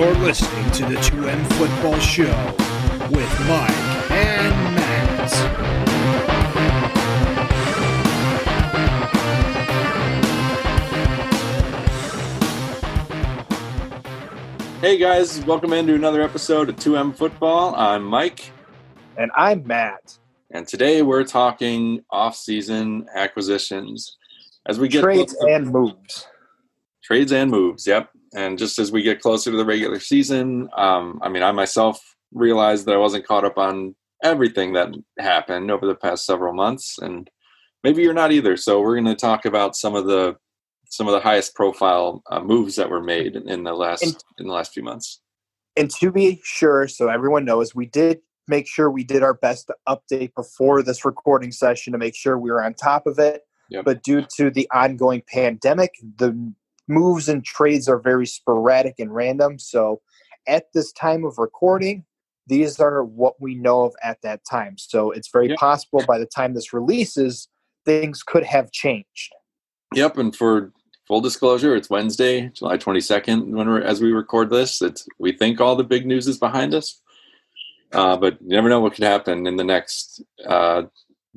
You're listening to the 2M Football Show with Mike and Matt. Hey guys, welcome into another episode of 2M Football. I'm Mike, And I'm Matt. and today we're talking off-season acquisitions. As we get Trades and moves. trades and moves, yep. And just as we get closer to the regular season, um, I mean, I myself realized that I wasn't caught up on everything that happened over the past several months, and maybe you're not either. So we're going to talk about some of the some of the highest profile uh, moves that were made in the last And- in the last few months. And to be sure, so everyone knows, we did make sure we did our best to update before this recording session to make sure we were on top of it. Yep. But due to the ongoing pandemic, the moves and trades are very sporadic and random. So at this time of recording, these are what we know of at that time. So it's very Yep. possible by the time this releases, things could have changed. Yep, and for full disclosure, it's Wednesday, July 22nd when we're as we record this. It's we think all the big news is behind us. Uh, but you never know what could happen in the next uh,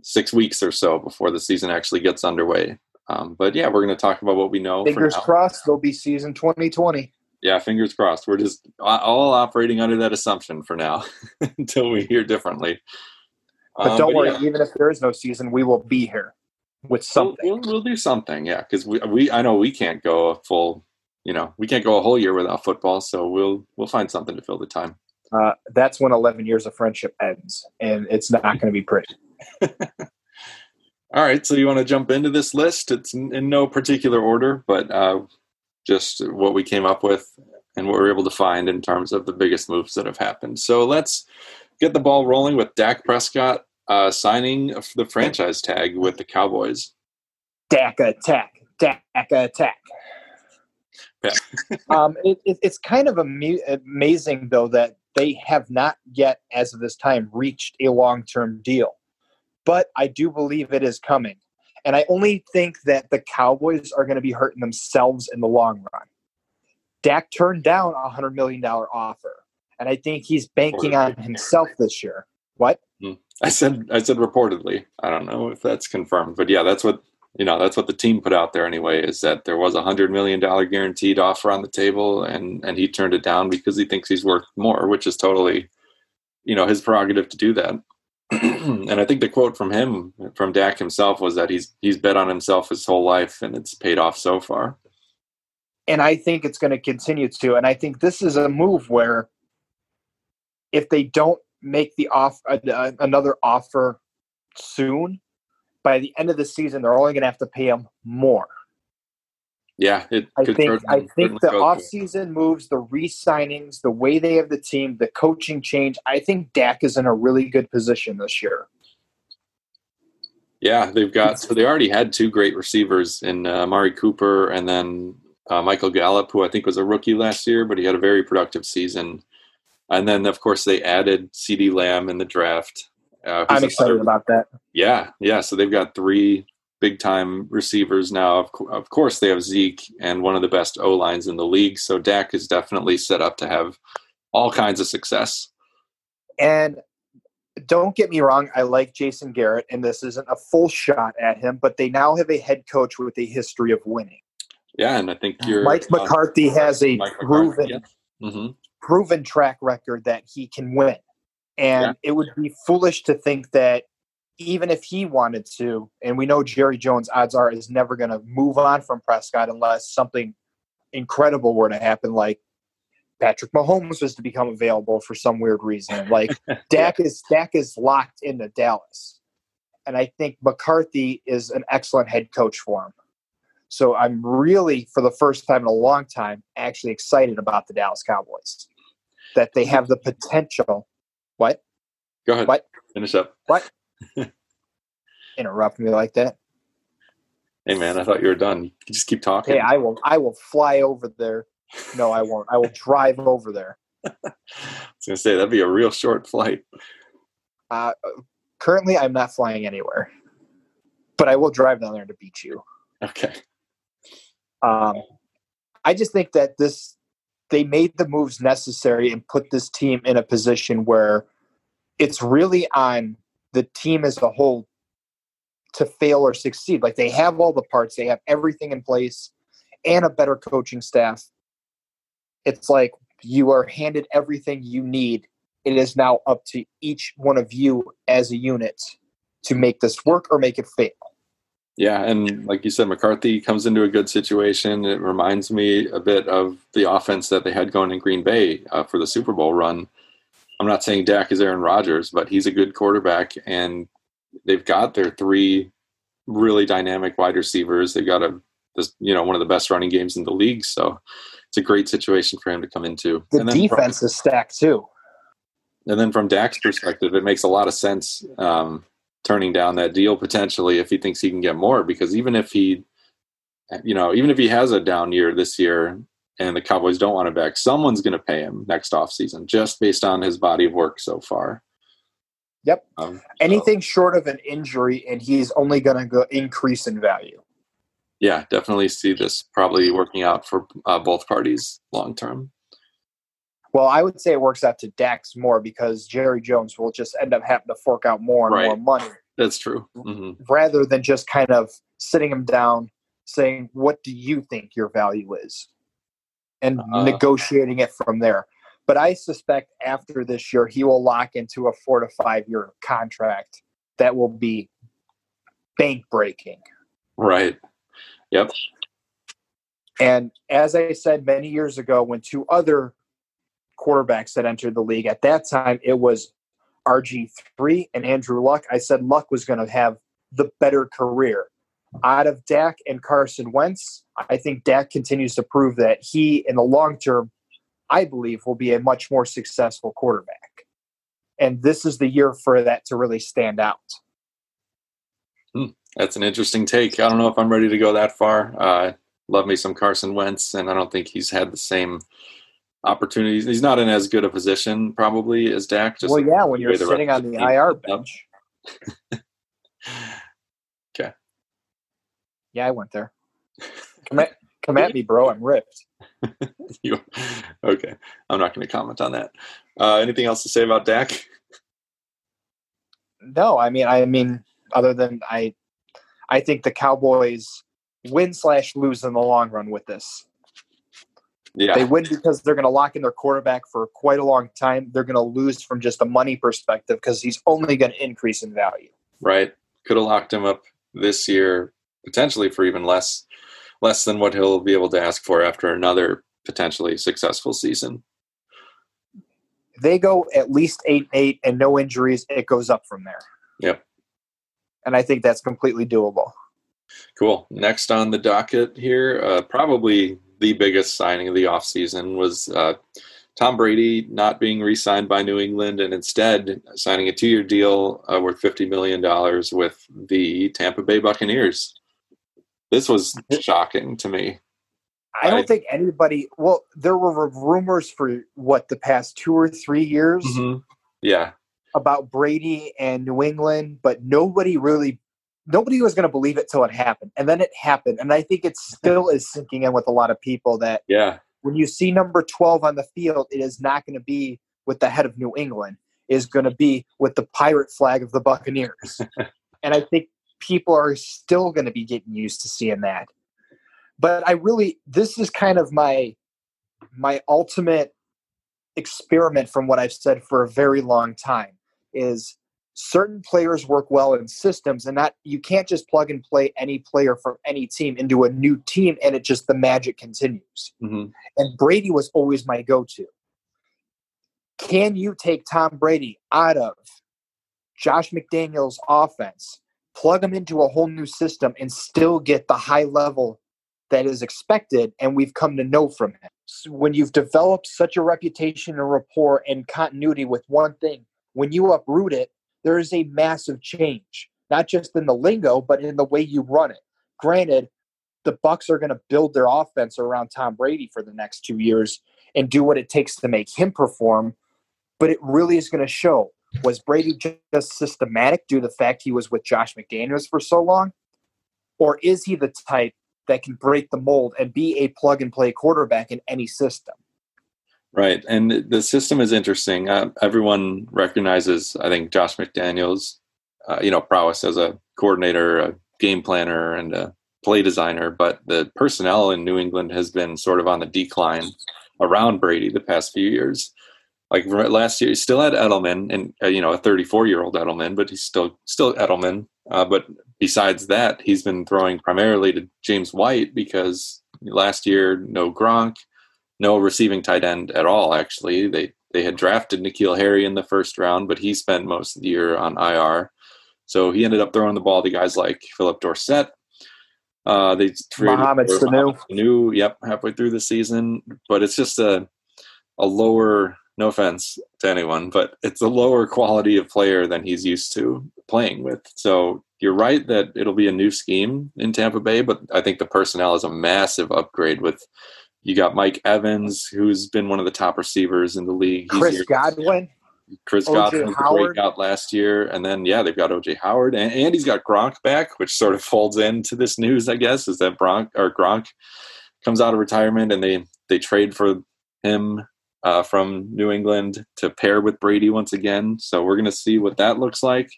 six weeks or so before the season actually gets underway. Um, but yeah, we're going to talk about what we know. Fingers crossed, there'll be season 2020. Yeah, fingers crossed. We're just all operating under that assumption for now until we hear differently. But Um, don't worry, yeah. even if there is no season, we will be here with something. We'll, we'll, we'll do something, yeah, because we, we I know we can't go a full, you know, we can't go a whole year without football, so we'll we'll find something to fill the time. Uh, that's when 11 years of friendship ends, and it's not going to be pretty. All right, so you want to jump into this list? It's in, no particular order, but uh, just what we came up with and what we were able to find in terms of the biggest moves that have happened. So let's get the ball rolling with Dak Prescott uh, signing the franchise tag with the Cowboys. Dak attack, Dak attack. Yeah. um, it, it, it's kind of amu- amazing, though, that they have not yet, as of this time, reached a long term deal. But I do believe it is coming. And I only think that the Cowboys are going to be hurting themselves in the long run. Dak turned down a $100 million offer. And I think he's banking on himself this year. What? Hmm. I said I said reportedly. I don't know if that's confirmed, but yeah, that's what you know. That's what the team put out there anyway. Is that there was a hundred million dollar guaranteed offer on the table, and and he turned it down because he thinks he's worth more, which is totally, you know, his prerogative to do that. and I think the quote from him, from Dak himself, was that he's he's bet on himself his whole life, and it's paid off so far. and I think it's going to continue to. And I think this is a move where if they don't make the off uh, uh, another offer soon, by the end of the season, they're only going to have to pay him more. Yeah, it. I think I think the off-season moves, the re-signings, the way they have the team, the coaching change. I think Dak is in a really good position this year. Yeah, they've got so they already had two great receivers in uh, Amari Cooper and then uh, Michael Gallup, who I think was a rookie last year, but he had a very productive season. And then, of course, they added CeeDee Lamb in the draft. Uh, I'm excited another- about that. Yeah, yeah. So they've got three big time receivers now. Of, co- of course, they have Zeke and one of the best O lines in the league. So Dak is definitely set up to have all kinds of success. And don't get me wrong, I like Jason Garrett, and this isn't a full shot at him, but they now have a head coach with a history of winning. Yeah, and I think you're Mike uh, McCarthy has a McCarthy, proven yeah. Mhm. proven track record that he can win. And Yeah. it would be foolish to think that even if he wanted to, and we know Jerry Jones, odds are, is never going to move on from Prescott unless something incredible were to happen, like Patrick Mahomes was to become available for some weird reason. Like Dak is Dak is locked into Dallas, and I think McCarthy is an excellent head coach for him. So I'm really, for the first time in a long time, actually excited about the Dallas Cowboys. That they have the potential. What? Go ahead. What? Finish up. Interrupt me like that? Hey man, I thought you were done. You just keep talking. Hey, I will. I will fly over there. No, I won't. I will drive over there. I was gonna say that'd be a real short flight. Uh, currently, I'm not flying anywhere, but I will drive down there to beat you. Okay. Um, I just think that this they made the moves necessary and put this team in a position where it's really on the team as a whole to fail or succeed. Like they have all the parts, they have everything in place and a better coaching staff. It's like you are handed everything you need. It is now up to each one of you as a unit to make this work or make it fail. Yeah, and like you said, McCarthy comes into a good situation. It reminds me a bit of the offense that they had going in Green Bay uh, for the Super Bowl run. I'm not saying Dak is Aaron Rodgers, but he's a good quarterback, and they've got their three really dynamic wide receivers. They've got a this, you know one of the best running games in the league, so it's a great situation for him to come into. The defense from, is stacked too. And then from Dak's perspective, it makes a lot of sense. Um, turning down that deal potentially if he thinks he can get more because even if he you know even if he has a down year this year and the cowboys don't want him back someone's going to pay him next off season just based on his body of work so far yep um, anything so. short of an injury and he's only going to go increase in value yeah definitely see this probably working out for uh, both parties long term well, I would say it works out to Dak's more because Jerry Jones will just end up having to fork out more and right. more money. That's true. Mm-hmm. Rather than just kind of sitting him down, saying, "What do you think your value is?" And uh, negotiating it from there. But I suspect after this year, he will lock into a four to five year contract that will be bank breaking. Right. Yep. And as I said many years ago, when two other quarterbacks that entered the league. At that time, it was RG3 and Andrew Luck. I said Luck was going to have the better career. Out of Dak and Carson Wentz, I think Dak continues to prove that he, in the long term, I believe, will be a much more successful quarterback. And this is the year for that to really stand out. Hmm, that's an interesting take. I don't know if I'm ready to go that far. Uh, love me some Carson Wentz, and I don't think he's had the same opportunities. He's not in as good a position probably as Dak. Just well, yeah, when you're sitting on the IR bench. Yeah, I went there. Come at, come at me, bro. I'm ripped. you, okay, I'm not going to comment on that. Uh, anything else to say about Dak? No, I mean, I mean, other than I, I think the Cowboys win slash lose in the long run with this. Yeah. They win because they're going to lock in their quarterback for quite a long time. They're going to lose from just a money perspective because he's only going to increase in value. Right. Could have locked him up this year potentially for even less less than what he'll be able to ask for after another potentially successful season. They go at least 8 8 and no injuries, it goes up from there. Yep. And I think that's completely doable. Cool. Next on the docket here, uh, probably the biggest signing of the offseason was uh, Tom Brady not being re signed by New England and instead signing a two year deal uh, worth $50 million with the Tampa Bay Buccaneers. This was shocking to me. I don't I, think anybody, well, there were rumors for what, the past two or three years? Mm-hmm. Yeah. About Brady and New England, but nobody really nobody was going to believe it till it happened and then it happened and i think it still is sinking in with a lot of people that yeah when you see number 12 on the field it is not going to be with the head of new england it is going to be with the pirate flag of the buccaneers and i think people are still going to be getting used to seeing that. But i really this is kind of my my ultimate experiment from what i've said for a very long time is certain players work well in systems and that you can't just plug and play any player from any team into a new team and it just the magic continues. Mm-hmm. and brady was always my go-to. Can you take tom brady out of josh mcdaniels offense plug them into a whole new system and still get the high level that is expected and we've come to know from him so when you've developed such a reputation and rapport and continuity with one thing when you uproot it there is a massive change, not just in the lingo, but in the way you run it. Granted, the Bucks are going to build their offense around Tom Brady for the next two years and do what it takes to make him perform, but it really is going to show. Was Brady just systematic due to the fact he was with Josh McDaniels for so long? Or is he the type that can break the mold and be a plug and play quarterback in any system? Right, and the system is interesting. Uh, everyone recognizes, I think, Josh McDaniels, uh, you know, prowess as a coordinator, a game planner, and a play designer. But the personnel in New England has been sort of on the decline around Brady the past few years. Like last year, he still had Edelman, and uh, you know, a 34 year old Edelman, but he's still still Edelman. Uh, but besides that, he's been throwing primarily to James White because last year no Gronk no receiving tight end at all. Actually, they they had drafted N'Keal Harry in the first round, but he spent most of the year on IR. So he ended up throwing the ball to guys like Phillip Dorsett. Uh, they Mohamed Sanu. Sanu, yep, halfway through the season, but it's just a a lower. No offense to anyone, but it's a lower quality of player than he's used to playing with. So you're right that it'll be a new scheme in Tampa Bay, but I think the personnel is a massive upgrade with you got Mike Evans, who's been one of the top receivers in the league. He's Chris Godwin. Chris Godwin breakout last year, and then yeah, they've got OJ Howard, and, and he's got Gronk back, which sort of folds into this news, I guess, is that Gronk or Gronk comes out of retirement, and they they trade for him uh, from New England to pair with Brady once again. So we're going to see what that looks like.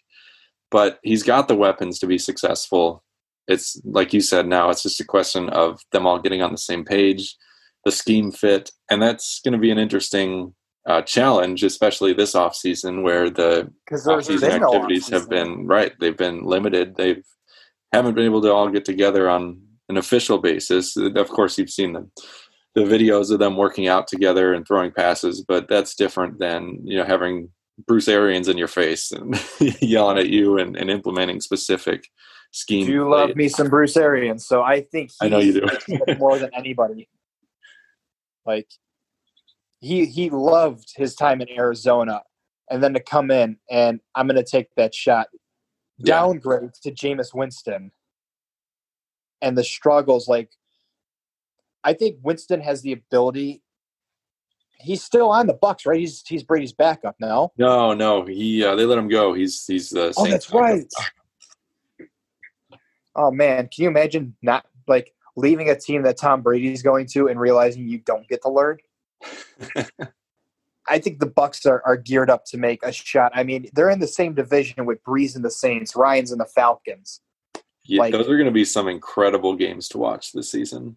But he's got the weapons to be successful. It's like you said. Now it's just a question of them all getting on the same page the scheme fit, and that's going to be an interesting uh, challenge, especially this off season where the off season activities have been right. They've been limited. They've haven't been able to all get together on an official basis. Of course, you've seen the the videos of them working out together and throwing passes, but that's different than you know having Bruce Arians in your face and yelling at you and, and implementing specific schemes. You love me some Bruce Arians, so I think I know you do more than anybody. Like he he loved his time in Arizona, and then to come in and I'm going to take that shot. Yeah. Downgrade to Jameis Winston, and the struggles. Like I think Winston has the ability. He's still on the Bucks, right? He's he's Brady's backup now. No, no, he uh, they let him go. He's he's the. oh, that's backup. right. Oh man, can you imagine not like leaving a team that Tom Brady's going to and realizing you don't get to learn. I think the Bucks are, are geared up to make a shot. I mean, they're in the same division with Brees and the Saints, Ryan's and the Falcons. Yeah, like, those are going to be some incredible games to watch this season.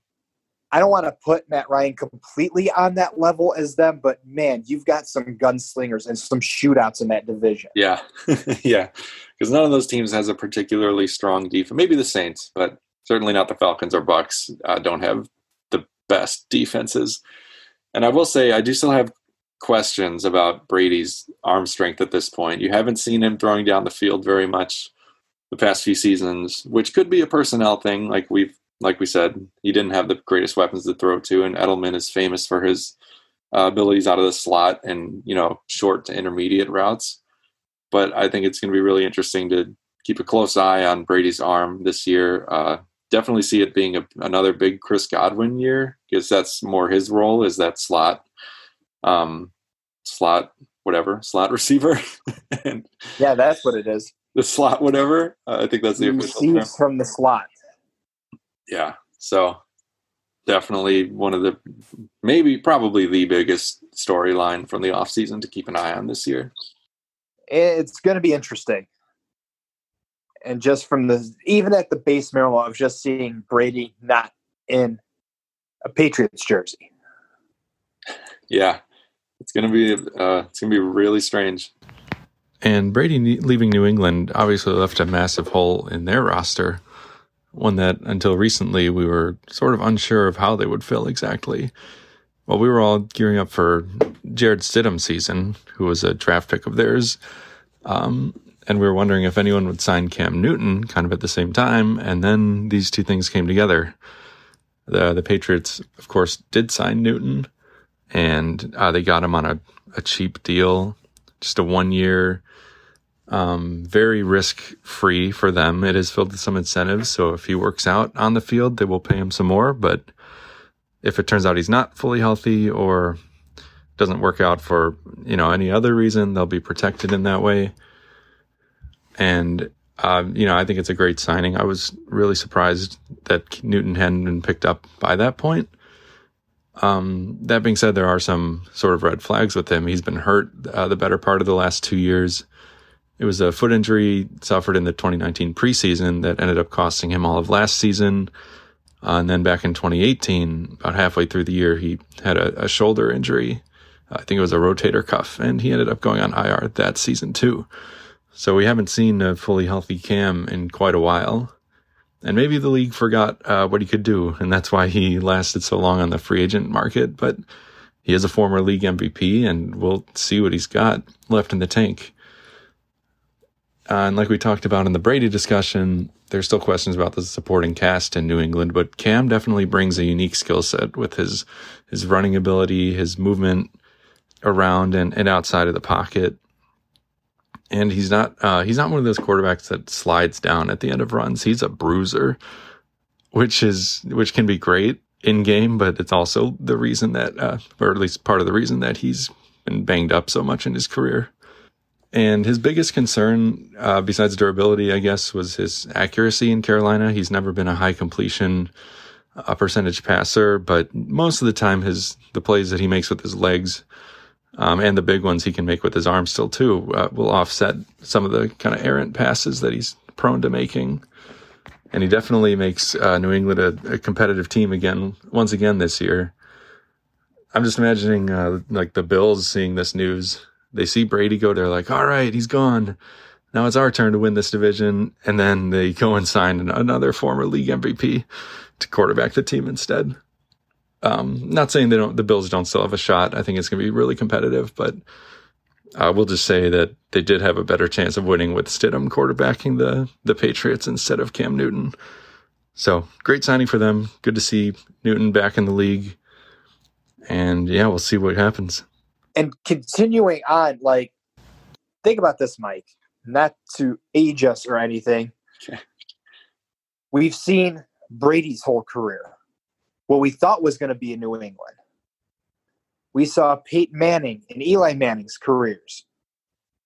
I don't want to put Matt Ryan completely on that level as them, but man, you've got some gunslingers and some shootouts in that division. Yeah, yeah, because none of those teams has a particularly strong defense. Maybe the Saints, but certainly not the Falcons or Bucks. Uh, don't have the best defenses. And I will say, I do still have questions about Brady's arm strength at this point. You haven't seen him throwing down the field very much the past few seasons, which could be a personnel thing. Like we've, like we said, he didn't have the greatest weapons to throw to, and Edelman is famous for his uh, abilities out of the slot and you know short to intermediate routes. But I think it's going to be really interesting to keep a close eye on Brady's arm this year. Uh, definitely see it being a, another big Chris Godwin year because that's more his role is that slot, um, slot whatever slot receiver. and yeah, that's what it is. The slot whatever. Uh, I think that's the official from the slot. Yeah. So definitely one of the maybe probably the biggest storyline from the offseason to keep an eye on this year. It's going to be interesting and just from the even at the base level of just seeing Brady not in a Patriots jersey. Yeah, it's gonna be uh, it's gonna be really strange. And Brady leaving New England obviously left a massive hole in their roster, one that until recently we were sort of unsure of how they would fill exactly. While we were all gearing up for Jarrett Stidham season, who was a draft pick of theirs, um, and we were wondering if anyone would sign Cam Newton kind of at the same time. And then these two things came together. The, the Patriots, of course, did sign Newton and uh, they got him on a, a cheap deal, just a one year, um, very risk free for them. It is filled with some incentives. So if he works out on the field, they will pay him some more. But if it turns out he's not fully healthy or doesn't work out for, you know, any other reason, they'll be protected in that way. And, um, you know, I think it's a great signing. I was really surprised that Newton hadn't been picked up by that point. Um, that being said, there are some sort of red flags with him. He's been hurt uh, the better part of the last two years. It was a foot injury suffered in the 2019 preseason that ended up costing him all of last season. Uh, and then back in 2018, about halfway through the year, he had a, a shoulder injury. I think it was a rotator cuff, and he ended up going on IR that season too. So we haven't seen a fully healthy Cam in quite a while. And maybe the league forgot uh, what he could do, and that's why he lasted so long on the free agent market. But he is a former league MVP, and we'll see what he's got left in the tank. Uh, and like we talked about in the Brady discussion, there's still questions about the supporting cast in New England, but Cam definitely brings a unique skill set with his his running ability, his movement around and, and outside of the pocket. And he's not uh, he's not one of those quarterbacks that slides down at the end of runs. He's a bruiser, which is which can be great in game, but it's also the reason that, uh, or at least part of the reason that he's been banged up so much in his career. And his biggest concern, uh, besides durability, I guess, was his accuracy in Carolina. He's never been a high completion, a percentage passer, but most of the time, his the plays that he makes with his legs, um, and the big ones he can make with his arms still too, uh, will offset some of the kind of errant passes that he's prone to making. And he definitely makes uh, New England a, a, competitive team again, once again this year. I'm just imagining uh, like the Bills seeing this news they see Brady go, they're like, all right, he's gone. Now it's our turn to win this division. And then they go and sign another former league MVP to quarterback the team instead. Um, not saying they don't, the Bills don't still have a shot. I think it's going to be really competitive, but uh, we'll just say that they did have a better chance of winning with Stidham quarterbacking the, the Patriots instead of Cam Newton. So great signing for them. Good to see Newton back in the league. And yeah, we'll see what happens and continuing on, like, think about this, Mike. Not to age us or anything. Okay. We've seen Brady's whole career. What we thought was going to be in New England. We saw Peyton Manning and Eli Manning's careers.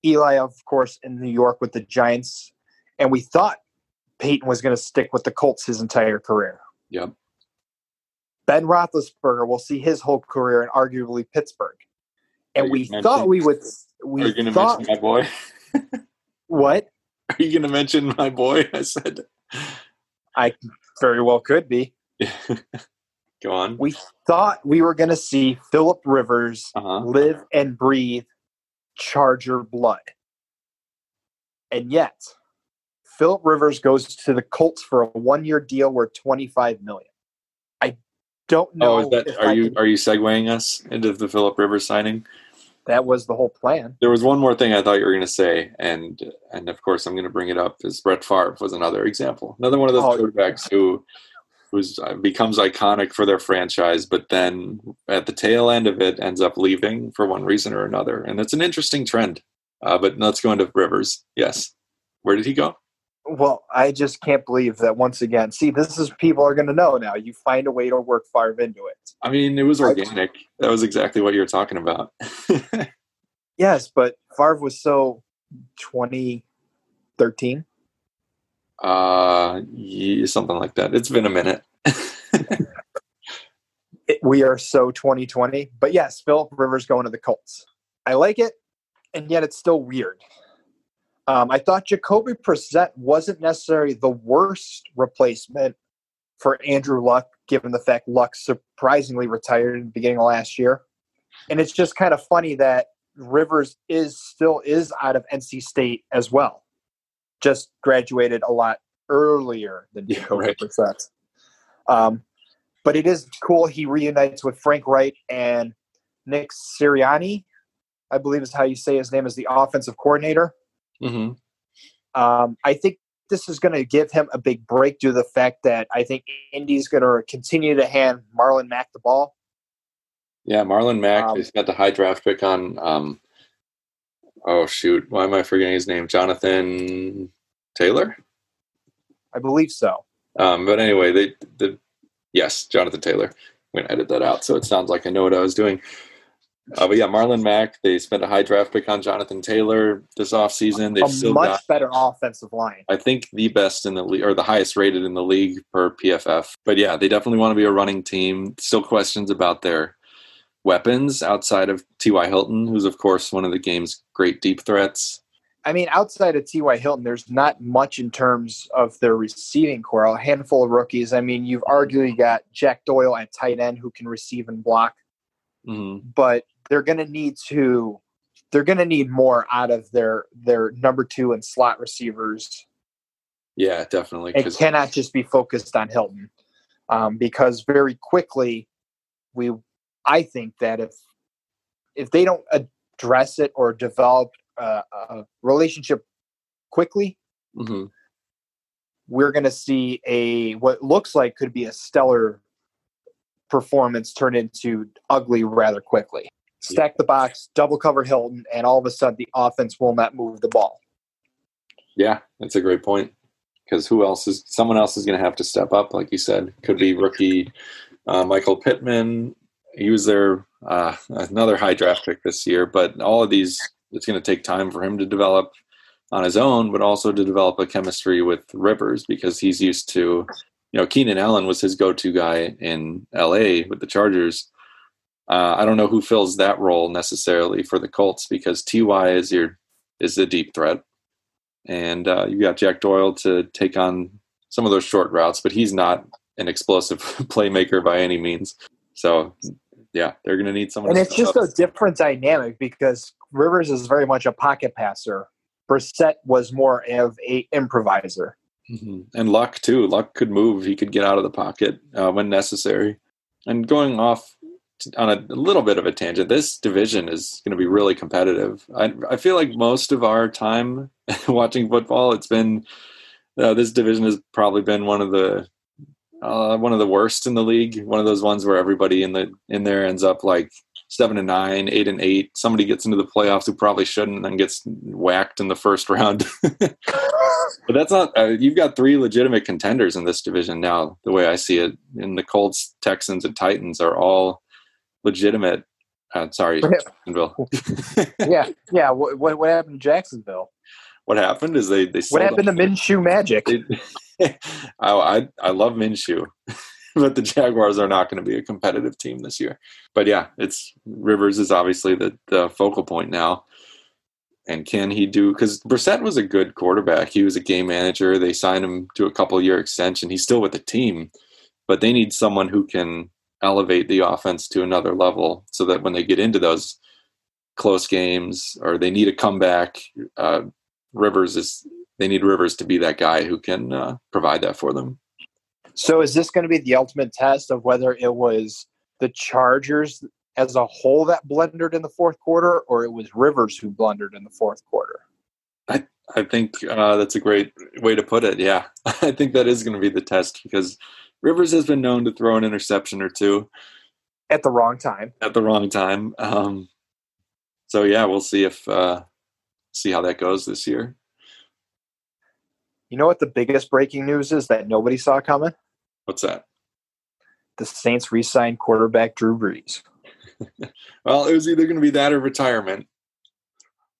Eli, of course, in New York with the Giants. And we thought Peyton was going to stick with the Colts his entire career. Yep. Ben Roethlisberger will see his whole career in arguably Pittsburgh and we thought we would. We are you going to mention my boy? what? Are you going to mention my boy? I said. I very well could be. Go on. We thought we were going to see Philip Rivers uh-huh. live and breathe Charger blood, and yet Philip Rivers goes to the Colts for a one-year deal worth twenty-five million. I don't know. Oh, that, are I you can, are you segueing us into the Philip Rivers signing? That was the whole plan. There was one more thing I thought you were going to say, and and of course I'm going to bring it up. Is Brett Favre was another example, another one of those oh, quarterbacks who who's uh, becomes iconic for their franchise, but then at the tail end of it ends up leaving for one reason or another, and it's an interesting trend. Uh, but let's go into Rivers. Yes, where did he go? Well, I just can't believe that once again. See, this is people are going to know now. You find a way to work Favre into it. I mean, it was organic. I, that was exactly what you were talking about. yes, but Favre was so 2013. Uh, yeah, something like that. It's been a minute. it, we are so 2020. But yes, Philip Rivers going to the Colts. I like it, and yet it's still weird. Um, I thought Jacoby Brissett wasn't necessarily the worst replacement for Andrew Luck, given the fact Luck surprisingly retired in the beginning of last year. And it's just kind of funny that Rivers is still is out of NC State as well. Just graduated a lot earlier than Jacoby right. Brissett. Um, but it is cool he reunites with Frank Reich and Nick Sirianni, I believe is how you say his name, as the offensive coordinator. Mm-hmm. Um, I think this is going to give him a big break due to the fact that I think Indy's going to continue to hand Marlon Mack the ball. Yeah, Marlon Mack um, has got the high draft pick on. Um, oh shoot, why am I forgetting his name? Jonathan Taylor. I believe so. Um, but anyway, they the yes, Jonathan Taylor. I'm gonna edit that out so it sounds like I know what I was doing. Uh, but yeah, Marlon Mack, they spent a high draft pick on Jonathan Taylor this offseason. They've a still much got, better offensive line. I think, the best in the league or the highest rated in the league per PFF. But yeah, they definitely want to be a running team. Still questions about their weapons outside of T.Y. Hilton, who's, of course, one of the game's great deep threats. I mean, outside of T.Y. Hilton, there's not much in terms of their receiving core. A handful of rookies. I mean, you've arguably got Jack Doyle at tight end who can receive and block, Mm-hmm. but they're going to need to. They're going to need more out of their their number two and slot receivers. Yeah, definitely. It cannot just be focused on Hilton, um, because very quickly, we. I think that if if they don't address it or develop a, a relationship quickly, mm-hmm. we're going to see a what looks like could be a stellar performance turn into ugly rather quickly. Stack the box, double cover Hilton, and all of a sudden the offense will not move the ball. Yeah, that's a great point. Because who else is someone else is going to have to step up, like you said? Could be rookie uh, Michael Pittman. He was their uh, another high draft pick this year, but all of these it's going to take time for him to develop on his own, but also to develop a chemistry with Rivers because he's used to, you know, Keenan Allen was his go-to guy in L.A. with the Chargers. Uh, I don't know who fills that role necessarily for the Colts because Ty is your is the deep threat and uh, you've got Jack Doyle to take on some of those short routes, but he's not an explosive playmaker by any means. So, yeah, they're going to need someone. And it's just up. a different dynamic because Rivers is very much a pocket passer. Brissett was more of a improviser. Mhm. and Luck too. Luck could move; he could get out of the pocket uh, when necessary. And going off on a, a little bit of a tangent, this division is going to be really competitive. I, I feel like most of our time watching football, it's been uh, this division has probably been one of the uh, one of the worst in the league. One of those ones where everybody in the in there ends up like seven and nine, eight and eight. Somebody gets into the playoffs who probably shouldn't, and then gets whacked in the first round. But that's not. Uh, you've got three legitimate contenders in this division now. The way I see it, and the Colts, Texans, and Titans are all legitimate. Uh, sorry. Jacksonville. yeah, yeah. What, what, what happened to Jacksonville? what happened is they they What happened to Minshew Magic? They- I, I I love Minshew, but the Jaguars are not going to be a competitive team this year. But yeah, it's Rivers is obviously the the focal point now. And can he do? Because Brissett was a good quarterback. He was a game manager. They signed him to a couple year extension. He's still with the team, but they need someone who can elevate the offense to another level, so that when they get into those close games or they need a comeback, uh, Rivers is they need Rivers to be that guy who can uh, provide that for them. So is this going to be the ultimate test of whether it was the Chargers as a whole that blundered in the fourth quarter, or it was Rivers who blundered in the fourth quarter? I I think uh, that's a great way to put it. Yeah, I think that is going to be the test because Rivers has been known to throw an interception or two At the wrong time. at the wrong time. Um, so yeah, we'll see if uh, see how that goes this year. You know what the biggest breaking news is that nobody saw coming? What's that? The Saints re-signed quarterback Drew Brees. Well, it was either going to be that or retirement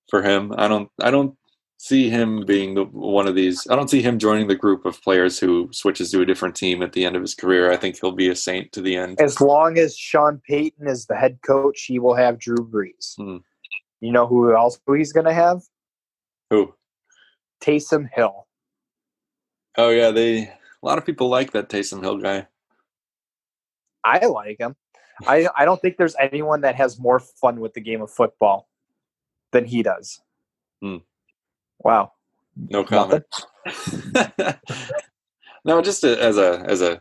for him. I don't. I don't see him being the one of these. I don't see him joining the group of players who switches to a different team at the end of his career. I think he'll be a Saint to the end. As long as Sean Payton is the head coach, he will have Drew Brees. Hmm. You know who else he's going to have? Who? Taysom Hill. Oh yeah, they. A lot of people like that Taysom Hill guy. I like him. I, I don't think there's anyone that has more fun with the game of football than he does. Hmm. Wow. No comment. no, just a, as a as a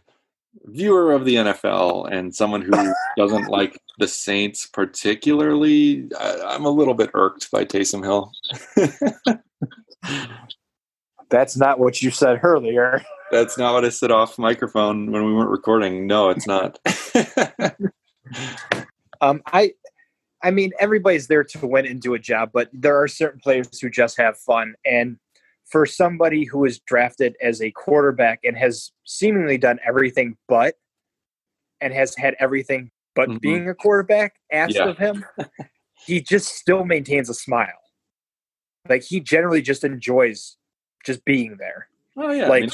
viewer of the NFL and someone who doesn't like the Saints particularly, I, I'm a little bit irked by Taysom Hill. That's not what you said earlier. That's not what I said off microphone when we weren't recording. No, it's not. Um, I, I mean, everybody's there to win and do a job, but there are certain players who just have fun. And for somebody who is drafted as a quarterback and has seemingly done everything but, and has had everything but Mhm. being a quarterback asked Yeah. of him, he just still maintains a smile. Like he generally just enjoys just being there. Oh yeah, Like,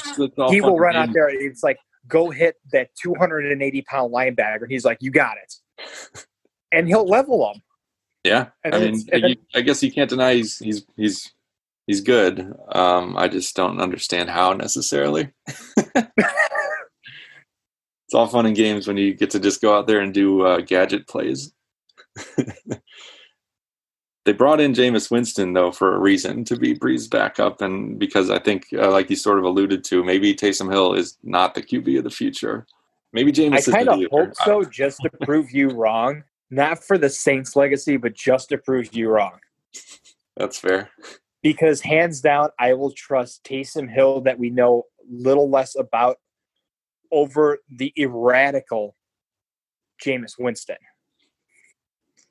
he will run out there. It's like go hit that 280 pound linebacker. And he's like, you got it, and he'll level him. Yeah, And I mean, then- I guess you can't deny he's he's he's he's good. Um, I just don't understand how necessarily. it's all fun and games when you get to just go out there and do uh, gadget plays. they brought in Jameis Winston though for a reason to be Brees backup, and because I think, uh, like you sort of alluded to, maybe Taysom Hill is not the QB of the future. Maybe Jameis I kind of hope so, just to prove you wrong. Not for the Saints' legacy, but just to prove you wrong. That's fair. Because hands down, I will trust Taysom Hill that we know little less about over the erratical Jameis Winston.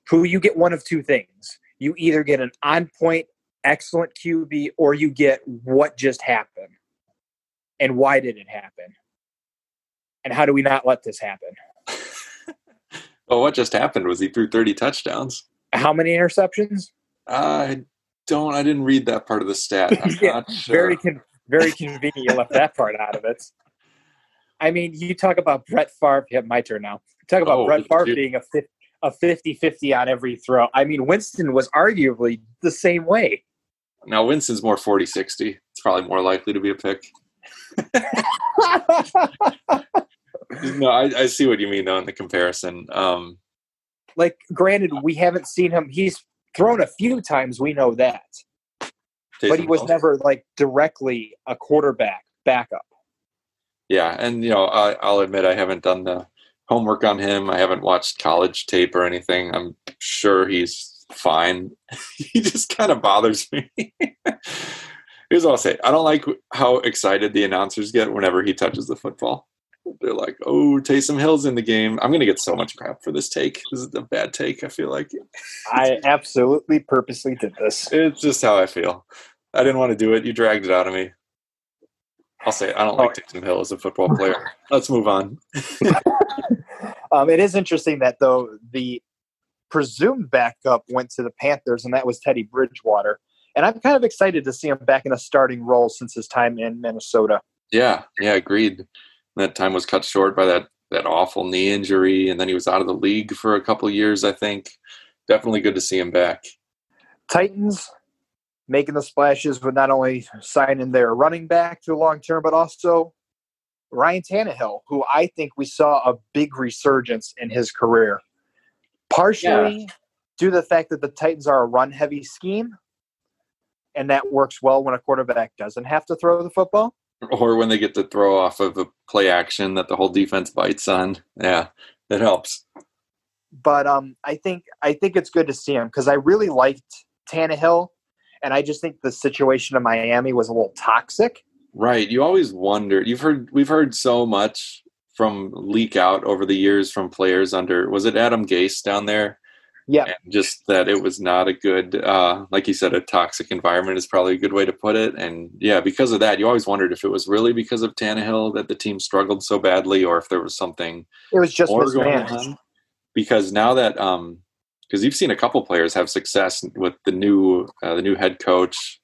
Who you get one of two things. You either get an on point, excellent QB, or you get what just happened. And why did it happen? And how do we not let this happen? Well, what just happened was he threw 30 touchdowns. How many interceptions? I don't. I didn't read that part of the stat. I'm Yeah, not sure. Very, con- very convenient. You left that part out of it. I mean, you talk about Brett Favre. Yeah, my turn now. Talk about Oh, Brett Favre you- being a fif- a 50-50 on every throw. I mean, Winston was arguably the same way. now Winston's more 40-60. It's probably more likely to be a pick. No, I, I see what you mean though in the comparison. Um, like, granted, we haven't seen him. He's thrown a few times. We know that, but he was never like directly a quarterback backup. Yeah, and you know, I, I'll admit I haven't done the homework on him. I haven't watched college tape or anything. I'm sure he's fine. he just kind of bothers me. Here's what I'll say: I don't like how excited the announcers get whenever he touches the football. They're like, "Oh, Taysom Hill's in the game." I'm going to get so much crap for this take. This is a bad take. I feel like I absolutely purposely did this. it's just how I feel. I didn't want to do it. You dragged it out of me. I'll say it. I don't like oh. Taysom Hill as a football player. Let's move on. Um, it is interesting that though the presumed backup went to the Panthers, and that was Teddy Bridgewater. And I'm kind of excited to see him back in a starting role since his time in Minnesota. Yeah, yeah, agreed. That time was cut short by that that awful knee injury, and then he was out of the league for a couple years. I think definitely good to see him back. Titans making the splashes with not only signing their running back to a long term, but also Ryan Tannehill, who I think we saw a big resurgence in his career. Partially due to the fact that the Titans are a run heavy scheme, and that works well when a quarterback doesn't have to throw the football. Or when they get to throw off of a play action that the whole defense bites on. Yeah, that helps. But um, I think I think it's good to see him because I really liked Tannehill, and I just think the situation in Miami was a little toxic. Right. You always wonder. You've heard we've heard so much from leak out over the years from players under was it Adam Gase down there? Yeah. And just that it was not a good uh like you said, a toxic environment is probably a good way to put it. And yeah, because of that, you always wondered if it was really because of Tannehill that the team struggled so badly or if there was something It was just more going mismanaged. on. Because now that um because you've seen a couple players have success with the new uh, the new head coach.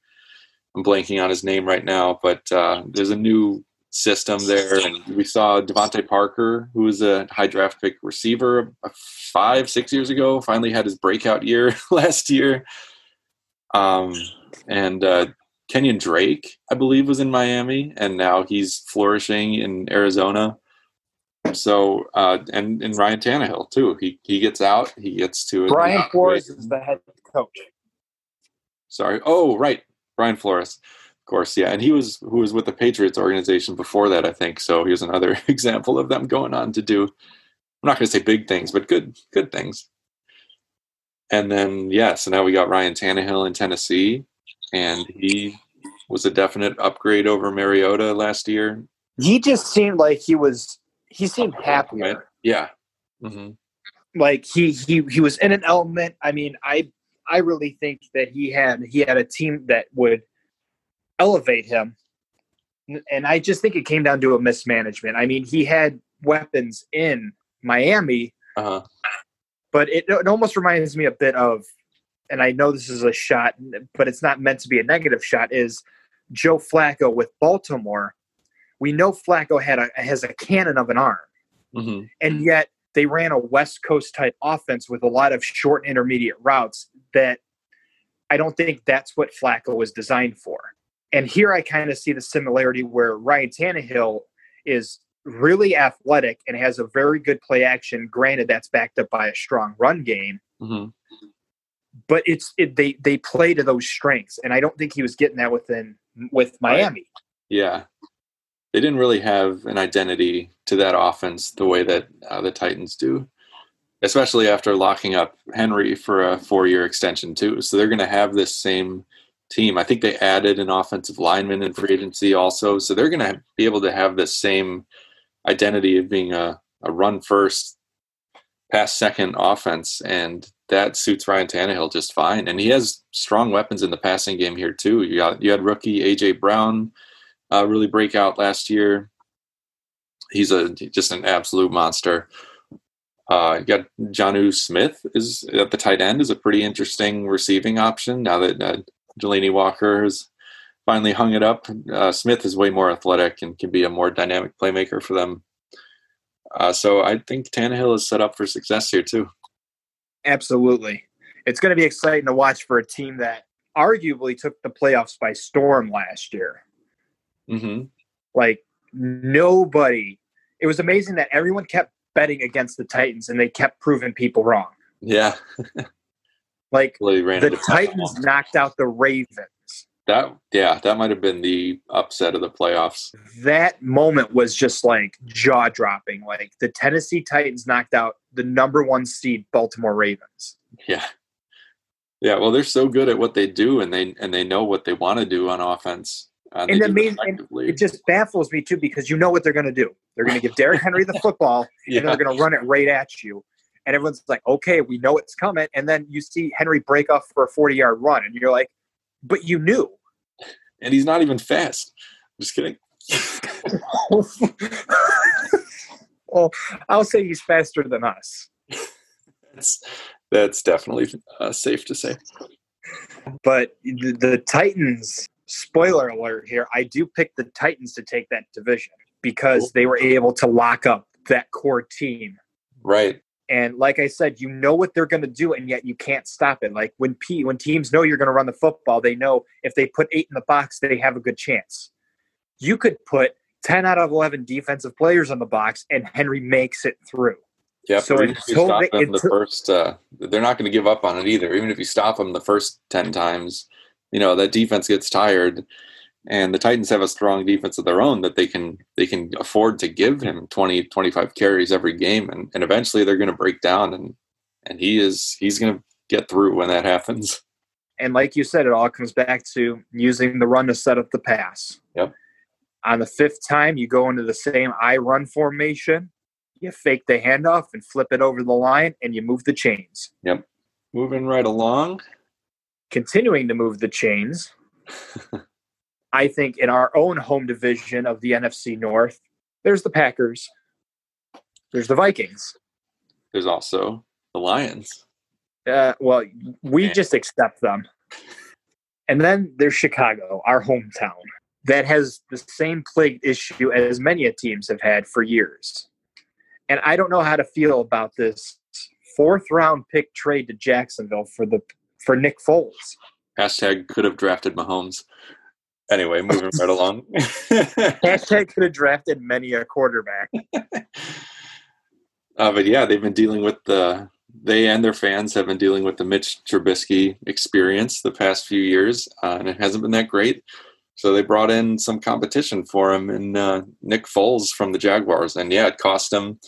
I'm blanking on his name right now, but uh, there's a new system there, and we saw DeVante Parker, who was a high draft pick receiver uh, five six years ago, finally had his breakout year last year. Um, and uh, Kenyan Drake, I believe, was in Miami, and now he's flourishing in Arizona. So, uh, and and Ryan Tannehill too. He he gets out. He gets to Brian Flores is the head coach. Sorry. Oh, right, Brian Flores. Of course, yeah, and he was who was with the Patriots organization before that, I think. So here's another example of them going on to do. I'm not going to say big things, but good good things. And then yeah, so now we got Ryan Tannehill in Tennessee, and he was a definite upgrade over Mariota last year. He just seemed like he was. He seemed happier. Yeah. hmm Like he he he was in an element. I mean, I I really think that he had he had a team that would elevate him, and I just think it came down to a mismanagement. I mean, he had weapons in Miami, Uh-huh. But it, it almost reminds me a bit of, and I know this is a shot, but it's not meant to be a negative shot. Is Joe Flacco with Baltimore? We know Flacco had a has a cannon of an arm, hmm and yet they ran a West Coast type offense with a lot of short and intermediate routes that I don't think that's what Flacco was designed for. And here I kind of see the similarity where Ryan Tannehill is really athletic and has a very good play action. Granted, that's backed up by a strong run game, hmm but it's it, they they play to those strengths, and I don't think he was getting that within with Miami. Yeah. They didn't really have an identity to that offense the way that uh, the Titans do, especially after locking up Henry for a four year extension, too. So they're going to have this same team. I think they added an offensive lineman in free agency also. So they're going to be able to have this same identity of being a, a run first, pass second offense. And that suits Ryan Tannehill just fine. And he has strong weapons in the passing game here, too. You, got, you had rookie A.J. Brown uh, really break out last year. He's a just an absolute monster. Uh, you got Jonnu Smith is at the tight end is a pretty interesting receiving option now that uh, Delanie Walker has finally hung it up. Uh, Smith is way more athletic and can be a more dynamic playmaker for them. Uh, so I think Tannehill is set up for success here too. Absolutely. It's going to be exciting to watch for a team that arguably took the playoffs by storm last year. Hmm Like nobody, it was amazing that everyone kept betting against the Titans and they kept proving people wrong. Yeah, Like really the Titans knocked out the Ravens. that. Yeah, that might have been the upset of the playoffs. That moment was just like jaw dropping. Like the Tennessee Titans knocked out the number one seed Baltimore Ravens. Yeah. Yeah, well, they're so good at what they do, and they and they know what they want to do on offense. And, And they the do it and. It just baffles me too because you know what they're going to do. They're going to give Derrick Henry the football yeah. and they're going to run it right at you. And everyone's like, okay, we know it's coming. And then you see Henry break off for a 40 yard run. And you're like, but you knew. and he's not even fast. just kidding. well, I'll say he's faster than us. That's that's definitely uh, safe to say. But the, the Titans, spoiler alert here, I do pick the Titans to take that division because they were able to lock up that core team. Right. And like I said, you know what they're going to do, and yet you can't stop it. Like when P, when teams know you're going to run the football, they know if they put eight in the box, they have a good chance. You could put ten out of eleven defensive players on the box, and Henry makes it through. Yeah, So even if you until stop they- them the first, uh, they're not going to give up on it either. Even if you stop them the first ten times, you know that defense gets tired, and the Titans have a strong defense of their own that they can they can afford to give him 20, 25 carries every game, and, and eventually they're going to break down, and and he is he's going to get through when that happens. And like you said, it all comes back to using the run to set up the pass. Yep. On the fifth time, you go into the same I run formation. You fake the handoff and flip it over the line, and you move the chains. Yep. Moving right along. Continuing to move the chains. I think in our own home division of the NFC North, there's the Packers, there's the Vikings. There's also the Lions. Uh, well, we Yeah. just accept them. And then there's Chicago, our hometown, that has the same plague issue as many teams have had for years. And I don't know how to feel about this fourth round pick trade to Jacksonville for the for Nick Foles. Hashtag could have drafted Mahomes. Anyway, moving right along. Hashtag could have drafted many a quarterback. Uh, but yeah, they've been dealing with the they and their fans have been dealing with the Mitch Trubisky experience the past few years, uh, and it hasn't been that great. So they brought in some competition for him in uh, Nick Foles from the Jaguars, and yeah, it cost them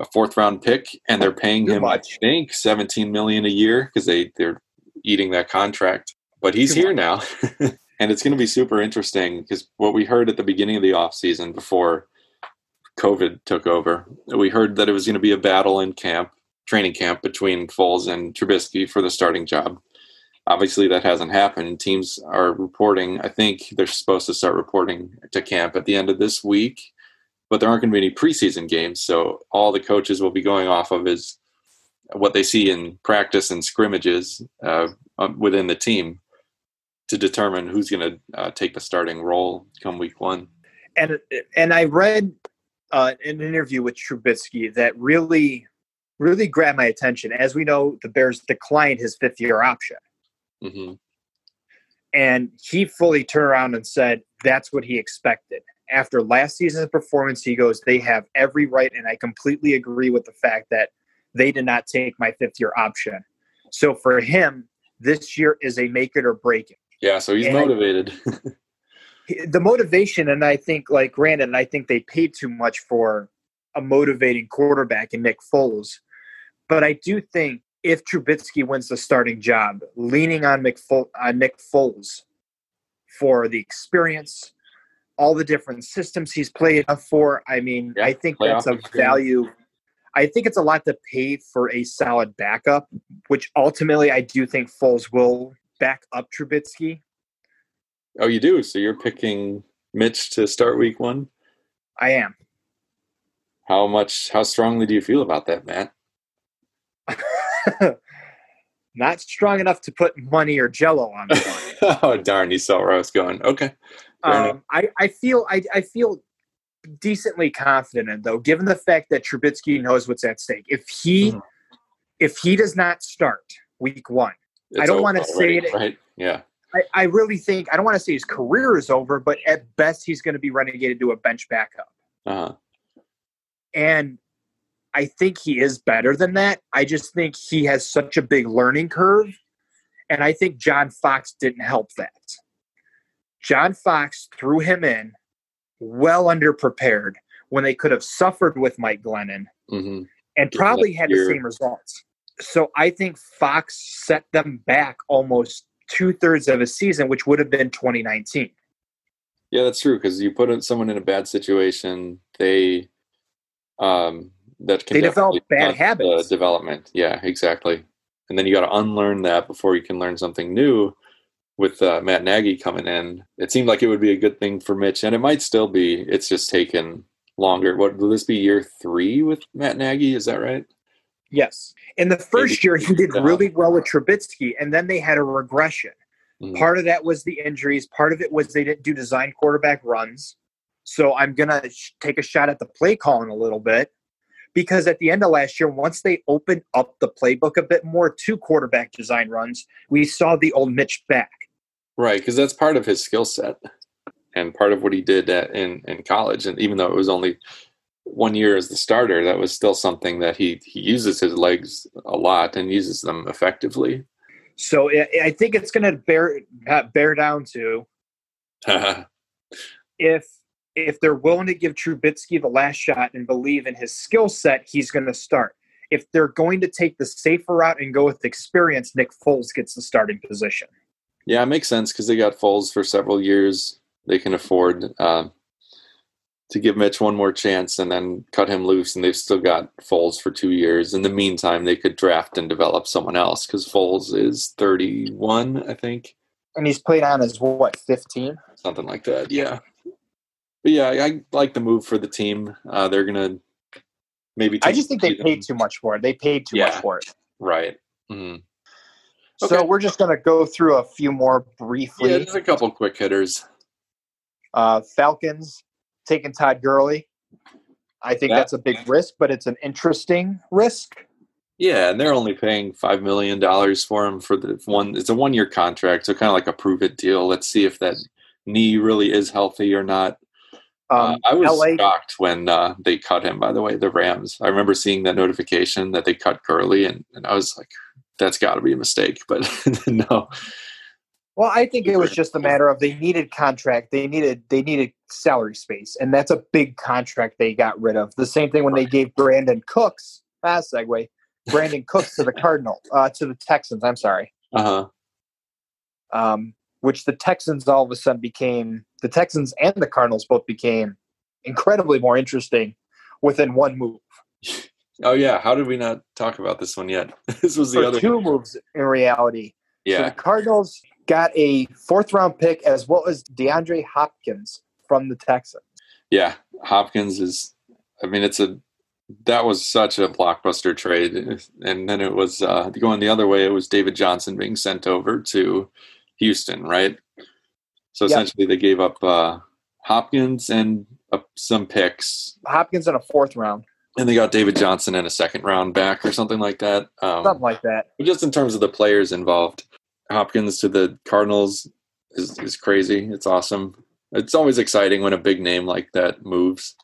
a fourth round pick, and they're paying Too him much. I think seventeen million a year because they they're eating that contract. But he's here now, and it's going to be super interesting because what we heard at the beginning of the offseason before COVID took over. We heard that it was going to be a battle in camp, training camp between Foles and Trubisky for the starting job. Obviously, that hasn't happened. Teams are reporting. I think they're supposed to start reporting to camp at the end of this week, but there aren't going to be any preseason games. So all the coaches will be going off of is what they see in practice and scrimmages uh, um, within the team to determine who's going to uh, take the starting role come week one. And and I read uh, an interview with Trubisky that really really grabbed my attention. As we know, the Bears declined his fifth year option. Mm-hmm. And he fully turned around and said that's what he expected. After last season's performance, he goes, They have every right. And I completely agree with the fact that they did not take my fifth year option. So for him, this year is a make it or break it. Yeah, so he's And- motivated. the motivation, and I think, like granted, I think they paid too much for a motivating quarterback in Nick Foles. But I do think if Trubisky wins the starting job, leaning on Nick Foles for the experience, all the different systems he's played for, I mean, Yeah, I think that's a experience. value. I think it's a lot to pay for a solid backup, which ultimately I do think Foles will back up Trubisky. oh, you do? So you're picking Mitch to start week one? I am. How much, how strongly do you feel about that, Matt? Not strong enough to put money or jello on oh, darn, you saw where I was going. Okay. Um, I, I feel I, I feel decently confident in though, given the fact that Trubisky knows what's at stake. If he Mhm. if he does not start week one, It's don't wanna say it- Right? Yeah. I, I really think I don't want to say his career is over, but at best he's going to be relegated to a bench backup. Uh-huh. And I think he is better than that. I just think he has such a big learning curve. And I think John Fox didn't help that. John Fox threw him in well underprepared when they could have suffered with Mike Glennon hmm and Yeah, probably had the same results. So I think Fox set them back almost two thirds of a season, which would have been 2019. Yeah, that's true. Because you put someone in a bad situation, they um that can They develop bad habits. development. Yeah, exactly. And then you got to unlearn that before you can learn something new. With uh, Matt Nagy coming in, it seemed like it would be a good thing for Mitch, and it might still be. It's just taken longer. What will this be year three with Matt Nagy? Is that right? Yes. In the first year, he did really well with Trubisky, and then they had a regression. Mhm. Part of that was the injuries. Part of it was they didn't do design quarterback runs. So I'm going to sh- take a shot at the play calling a little bit because at the end of last year, once they opened up the playbook a bit more to quarterback design runs, we saw the old Mitch back. Right, because that's part of his skill set and part of what he did at, in in college. And even though it was only one year as the starter, that was still something that he he uses his legs a lot and uses them effectively. So I think it's going to bear bear down to if if they're willing to give Trubisky the last shot and believe in his skill set, he's going to start. If they're going to take the safer route and go with experience, Nick Foles gets the starting position. Yeah, it makes sense because they got Foles for several years. They can afford uh, to give Mitch one more chance and then cut him loose, and they've still got Foles for two years. In the meantime, they could draft and develop someone else because Foles is thirty-one, I think. And he's played on as what, 15? something like that. Yeah, but yeah, I like the move for the team. Uh, they're gonna maybe. I just think they paid season- too much for it. They paid too Yeah. much for it. Right. So we're just going to go through a few more briefly. Yeah, just a couple quick hitters. Uh, Falcons taking Todd Gurley. I think Yeah. that's a big risk, but it's an interesting risk. Yeah, and they're only paying five million dollars for him for the one. It's a one-year contract, so kind of like a prove-it deal. Let's see if that knee really is healthy or not. Um, uh, I was LA shocked when uh, they cut him. By the way, the Rams. I remember seeing that notification that they cut Gurley, and, and I was like, "That's got to be a mistake." But no, Well, I think it was just a matter of they needed contract. They needed they needed salary space, and that's a big contract they got rid of. The same thing when they gave Brandin Cooks. Ah, segue. Brandin Cooks to the Cardinal, uh, to the Texans. I'm sorry. uh huh. Um, which the Texans all of a sudden became the Texans and the Cardinals both became incredibly more interesting within one move. Oh yeah, how did we not talk about this one yet? this was the For other. two moves in reality. So yeah, the Cardinals got a fourth round pick as well as DeAndre Hopkins from the Texans. yeah. Hopkins is. I mean, it's a that was such a blockbuster trade. And then it was uh, going the other way. It was David Johnson being sent over to Houston, right? So Yep. essentially, they gave up uh, Hopkins and uh, some picks, Hopkins in a fourth round, and they got David Johnson in a second round back or something like that. Um, something like that. But just in terms of the players involved, Hopkins to the Cardinals is, is crazy. It's awesome. It's always exciting when a big name like that moves,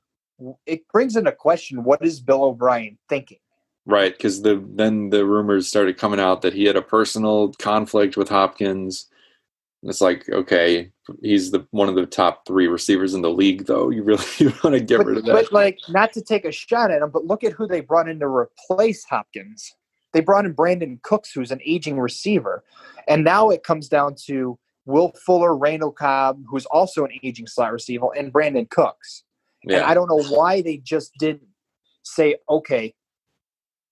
It brings into question what is Bill O'Brien thinking? right? Because the then the rumors started coming out that he had a personal conflict with Hopkins. And it's like, okay, he's the one of the top three receivers in the league, though. You really you want to get But, rid of that? but like, not to take a shot at him, but look at who they brought in to replace Hopkins. They brought in Brandin Cooks, who's an aging receiver, and now it comes down to Will Fuller, Randall Cobb, who's also an aging slot receiver, and Brandin Cooks. Yeah. And I don't know why they just didn't say, okay,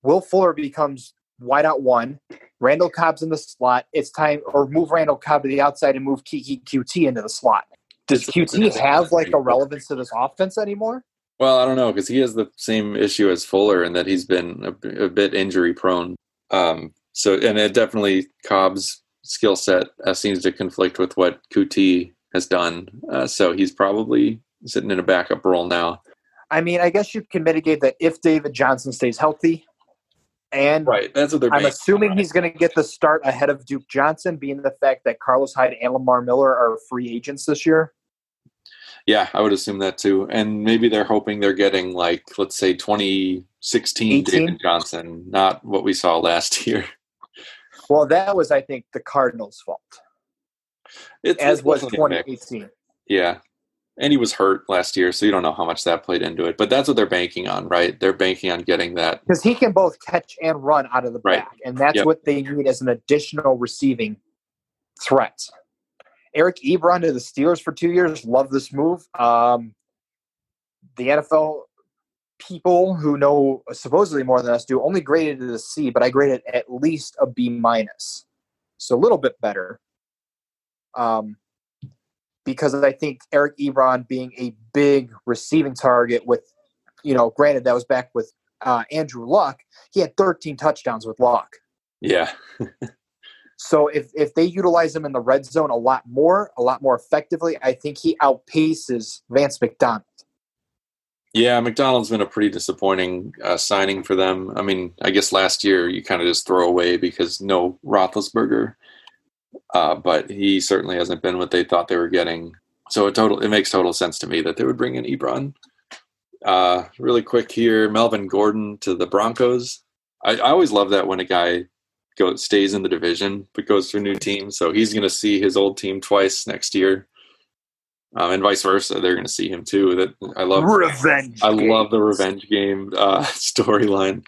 Will Fuller becomes wide out one, Randall Cobb's in the slot. It's time, or move Randall Cobb to the outside and move Keke Coutee into the slot. Does Coutee have like a relevance to this offense anymore? Well, I don't know because he has the same issue as Fuller in that he's been a bit injury prone. Um, so, and it definitely Cobb's skill set uh, seems to conflict with what Coutee has done. Uh, so he's probably sitting in a backup role now. I mean, I guess you can mitigate that if David Johnson stays healthy. And Right. That's what they're. I'm assuming he's going to get the start ahead of Duke Johnson, being the fact that Carlos Hyde and Lamar Miller are free agents this year. Yeah, I would assume that too. And maybe they're hoping they're getting like, let's say, 2016 18? David Johnson, not what we saw last year. Well, that was, I think, the Cardinals' fault, It's, as it's was definitely a mix. 2018. Yeah. And he was hurt last year, so you don't know how much that played into it. But that's what they're banking on, right? They're banking on getting that. Because he can both catch and run out of the Right. back, and that's Yep. what they need as an additional receiving threat. Eric Ebron to the Steelers for two years. Love this move. Um, the NFL people who know supposedly more than us do only graded it a C, but I graded it at least a B minus, so a little bit better. Um, because I think Eric Ebron being a big receiving target with, you know, granted that was back with uh, Andrew Luck, he had 13 touchdowns with Luck. Yeah. So if if they utilize him in the red zone a lot more, a lot more effectively, I think he outpaces Vance McDonald. Yeah, McDonald's been a pretty disappointing uh, signing for them. I mean, I guess last year you kind of just throw away because no Roethlisberger, uh, but he certainly hasn't been what they thought they were getting. So it total it makes total sense to me that they would bring in Ebron. Uh, really quick here, Melvin Gordon to the Broncos. I, I always love that when a guy goes stays in the division but goes to a new team. So he's going to see his old team twice next year, um, and vice versa. They're going to see him too. That I love. Revenge. I game. love the revenge game uh, storyline.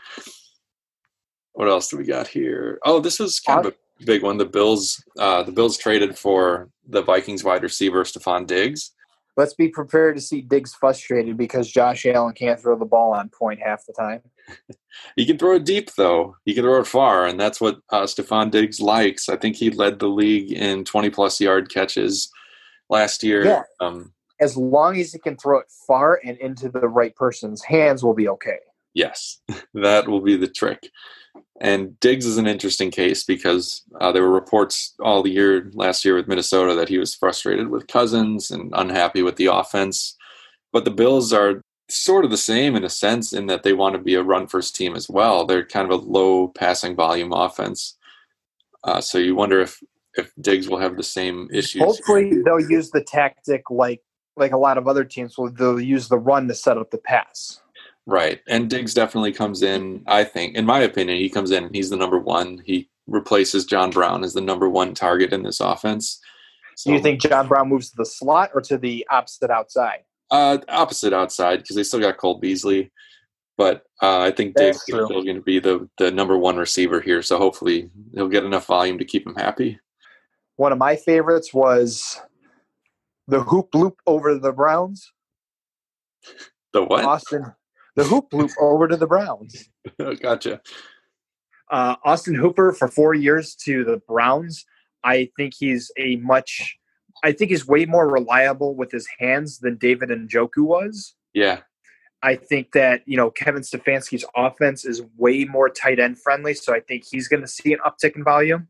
What else do we got here? Oh, this was kind of a big one. The Bills, uh, the Bills traded for the Vikings wide receiver Stefon Diggs. Let's be prepared to see Diggs frustrated because Josh Allen can't throw the ball on point half the time. He can throw it deep though. He can throw it far, and that's what uh, Stefon Diggs likes. I think he led the league in twenty plus yard catches last year. Yeah. Um, As long as he can throw it far and into the right person's hands, will be okay. Yes, that will be the trick. And Diggs is an interesting case because uh, there were reports all the year last year with Minnesota that he was frustrated with Cousins and unhappy with the offense. But the Bills are sort of the same in a sense in that they want to be a run first team as well. They're kind of a low passing volume offense. Uh, so you wonder if if Diggs will have the same issues. Hopefully, they'll use the tactic like like a lot of other teams will. They'll use the run to set up the pass. Right. And Diggs definitely comes in, I think, in my opinion, he comes in, he's the number one. He replaces John Brown as the number one target in this offense. So, Do you think John Brown moves to the slot or to the opposite outside? uh, opposite outside because they still got Cole Beasley. But uh, I think Diggs is still going to be the, the number one receiver here. So hopefully he'll get enough volume to keep him happy. One of my favorites was the hoop loop over the Browns. The what? Austin, the hoop loop over to the Browns. gotcha. Uh, Austin Hooper for four years to the Browns. I think he's a much. I think he's way more reliable with his hands than David and Njoku was. Yeah. I think that you know Kevin Stefanski's offense is way more tight end friendly, so I think he's going to see an uptick in volume.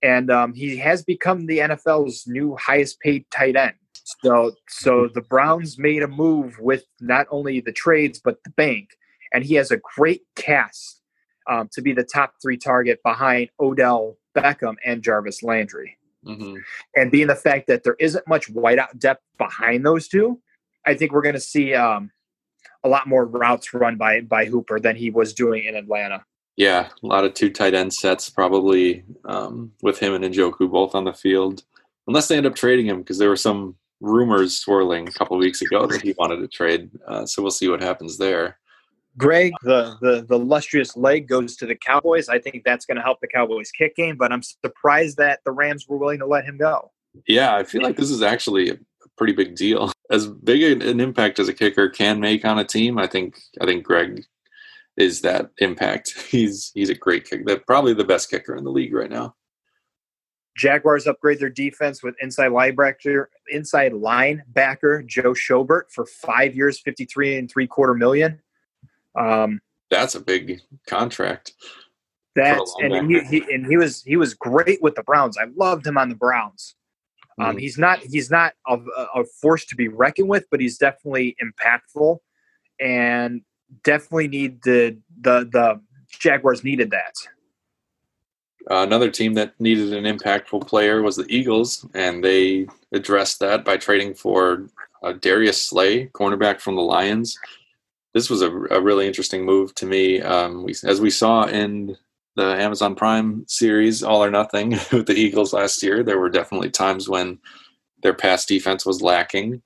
And um, he has become the NFL's new highest paid tight end. So, so the Browns made a move with not only the trades but the bank, and he has a great cast um, to be the top three target behind Odell Beckham and Jarvis Landry. Mm-hmm. And being the fact that there isn't much whiteout depth behind those two, I think we're going to see um, a lot more routes run by by Hooper than he was doing in Atlanta. Yeah, a lot of two tight end sets probably um, with him and Njoku both on the field, unless they end up trading him because there were some rumors swirling a couple weeks ago that he wanted to trade. Uh, so we'll see what happens there. Greg, the, the the illustrious leg goes to the Cowboys. I think that's going to help the Cowboys kick game, but I'm surprised that the Rams were willing to let him go. Yeah, I feel like this is actually a pretty big deal. As big an impact as a kicker can make on a team, I think I think Greg is that impact. He's he's a great kicker. Probably the best kicker in the league right now. Jaguars upgrade their defense with inside linebacker, inside linebacker Joe Schobert for five years, fifty-three and three quarter million. Um, that's a big contract. That's and he, he, and he was he was great with the Browns. I loved him on the Browns. Um, mm. He's not he's not a, a force to be reckoned with, but he's definitely impactful, and definitely need the the the Jaguars needed that. Uh, another team that needed an impactful player was the Eagles, and they addressed that by trading for uh, Darius Slay, cornerback from the Lions. This was a, a really interesting move to me. Um, we, as we saw in the Amazon Prime series, All or Nothing, with the Eagles last year, there were definitely times when their pass defense was lacking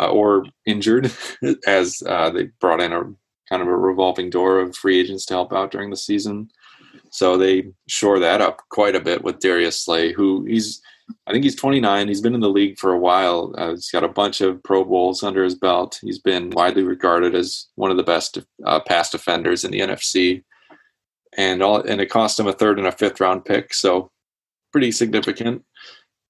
uh, or injured, as uh, they brought in a kind of a revolving door of free agents to help out during the season. So they shore that up quite a bit with Darius Slay, who he's, I think he's 29. He's been in the league for a while. Uh, he's got a bunch of Pro Bowls under his belt. He's been widely regarded as one of the best uh, pass defenders in the NFC, and all and it cost him a third and a fifth round pick, so pretty significant.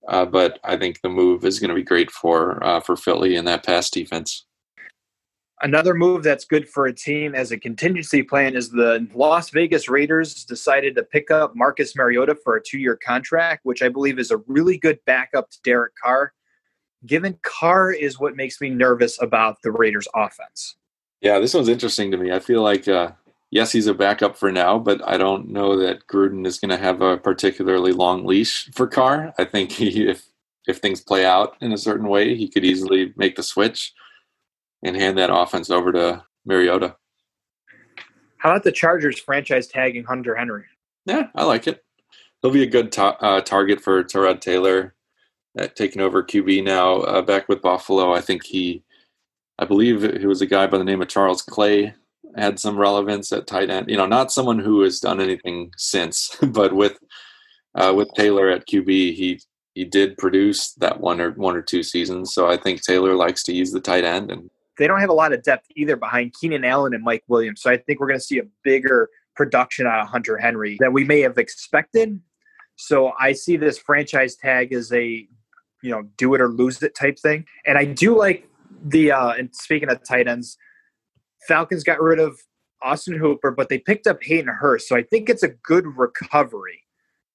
Uh, but I think the move is going to be great for uh, for Philly in that pass defense. Another move that's good for a team as a contingency plan is the Las Vegas Raiders decided to pick up Marcus Mariota for a two year contract, which I believe is a really good backup to Derek Carr. Given Carr is what makes me nervous about the Raiders offense. Yeah, this one's interesting to me. I feel like, uh, yes, he's a backup for now, but I don't know that Gruden is going to have a particularly long leash for Carr. I think he, if if things play out in a certain way, he could easily make the switch and hand that offense over to Mariota. How about the Chargers franchise tagging Hunter Henry? Yeah, I like it. He'll be a good ta- uh, target for Tyrod Taylor, uh, taking over QB now uh, back with Buffalo. I think he, I believe he was a guy by the name of Charles Clay, had some relevance at tight end. You know, not someone who has done anything since, but with uh, with Taylor at QB, he he did produce that one or one or two seasons. So I think Taylor likes to use the tight end, and they don't have a lot of depth either behind Keenan Allen and Mike Williams. So I think we're going to see a bigger production out of Hunter Henry than we may have expected. So I see this franchise tag as a, you know, do it or lose it type thing. And I do like the, uh, and speaking of tight ends, Falcons got rid of Austin Hooper, but they picked up Hayden Hurst. So I think it's a good recovery.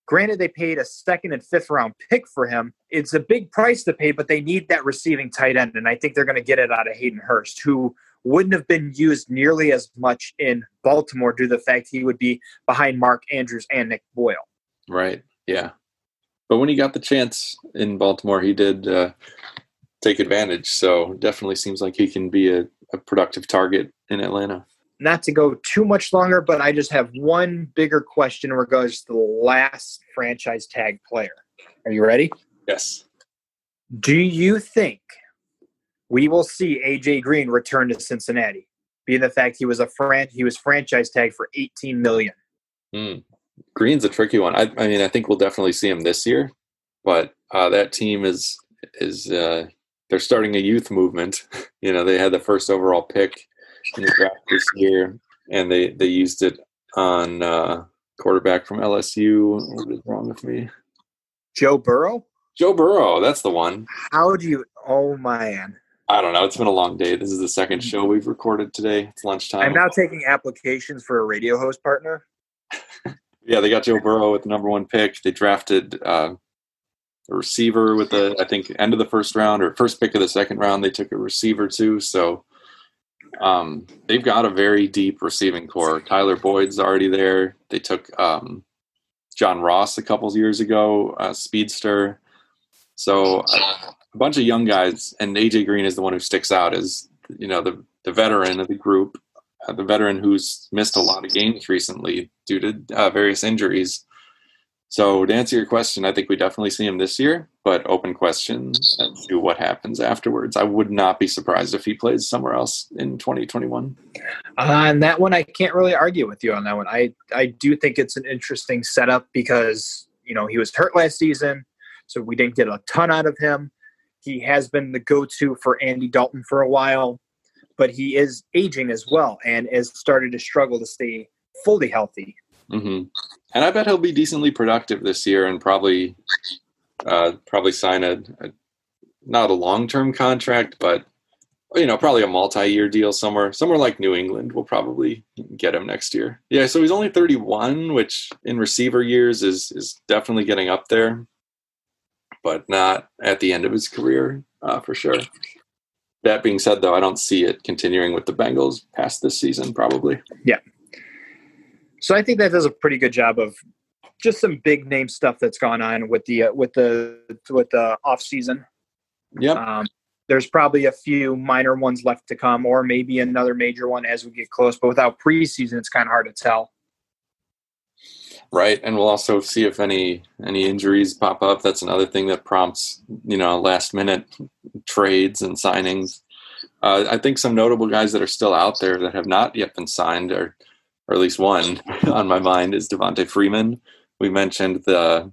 Granted, they paid a second and fifth round pick for him. It's a big price to pay, but they need that receiving tight end. And I think they're going to get it out of Hayden Hurst, who wouldn't have been used nearly as much in Baltimore due to the fact he would be behind Mark Andrews and Nick Boyle. Right. Yeah. But when he got the chance in Baltimore, he did uh, take advantage. So definitely seems like he can be a, a productive target in Atlanta not to go too much longer, but I just have one bigger question in regards to the last franchise tag player. Are you ready? Yes. Do you think we will see AJ Green return to Cincinnati, being the fact he was a fran- he was franchise tag for 18 million? Mm. Green's a tricky one. I, I, mean, I think we'll definitely see him this year, but uh, that team is is uh, they're starting a youth movement. you know, they had the first overall pick in the draft this year, and they they used it on uh, quarterback from LSU. What is wrong with me? Joe Burrow. Joe Burrow, that's the one. How do you? Oh man, I don't know. It's been a long day. This is the second show we've recorded today. It's lunchtime. I'm now taking applications for a radio host partner. yeah, they got Joe Burrow with the number one pick. They drafted uh, a receiver with the I think end of the first round or first pick of the second round. They took a receiver too. So um, they've got a very deep receiving core. Tyler Boyd's already there. They took um, John Ross a couple years ago, uh, speedster. So a bunch of young guys, and AJ Green is the one who sticks out as you know the the veteran of the group, uh, the veteran who's missed a lot of games recently due to uh, various injuries. So to answer your question, I think we definitely see him this year, but open question as to what happens afterwards. I would not be surprised if he plays somewhere else in 2021. On that one, I can't really argue with you on that one. I I do think it's an interesting setup because you know he was hurt last season, so we didn't get a ton out of him. He has been the go-to for Andy Dalton for a while, but he is aging as well and has started to struggle to stay fully healthy. Mm-hmm. And I bet he'll be decently productive this year and probably uh, probably sign a, a not a long term contract, but you know probably a multi year deal somewhere somewhere like New England will probably get him next year. Yeah, so he's only 31, which in receiver years is is definitely getting up there, but not at the end of his career uh, for sure. That being said, though, I don't see it continuing with the Bengals past this season, probably. Yeah, so I think that does a pretty good job of just some big name stuff that's gone on with the uh, with the with the off season. Yep. Um, there's probably a few minor ones left to come, or maybe another major one as we get close. But without preseason, it's kind of hard to tell. Right, and we'll also see if any any injuries pop up. That's another thing that prompts you know last minute trades and signings. Uh, I think some notable guys that are still out there that have not yet been signed are or at least one on my mind, is Devonta Freeman. We mentioned the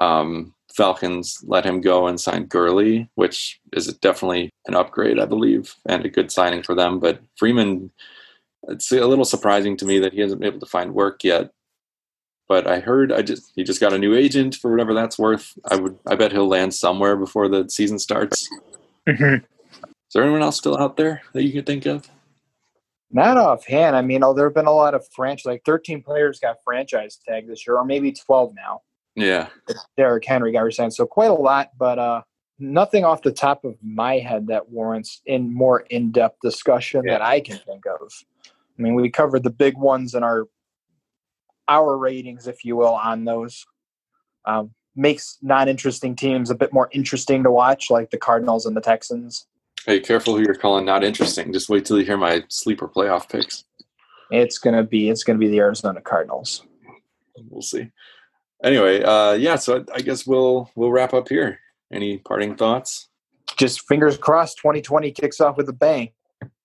um, Falcons let him go and signed Gurley, which is definitely an upgrade, I believe, and a good signing for them. But Freeman, it's a little surprising to me that he hasn't been able to find work yet. But I heard I just he just got a new agent for whatever that's worth. I would I bet he'll land somewhere before the season starts. Mm-hmm. Is there anyone else still out there that you could think of? Not offhand. I mean, oh, there have been a lot of franchise, like 13 players got franchise tag this year, or maybe 12 now. Yeah. Derrick Henry got resigned. So quite a lot, but uh, nothing off the top of my head that warrants in more in depth discussion yeah. that I can think of. I mean, we covered the big ones in our our ratings, if you will, on those. Um, makes non interesting teams a bit more interesting to watch, like the Cardinals and the Texans. Hey, careful who you're calling not interesting. Just wait till you hear my sleeper playoff picks. It's gonna be it's gonna be the Arizona Cardinals. We'll see. Anyway, uh, yeah. So I, I guess we'll we'll wrap up here. Any parting thoughts? Just fingers crossed. 2020 kicks off with a bang.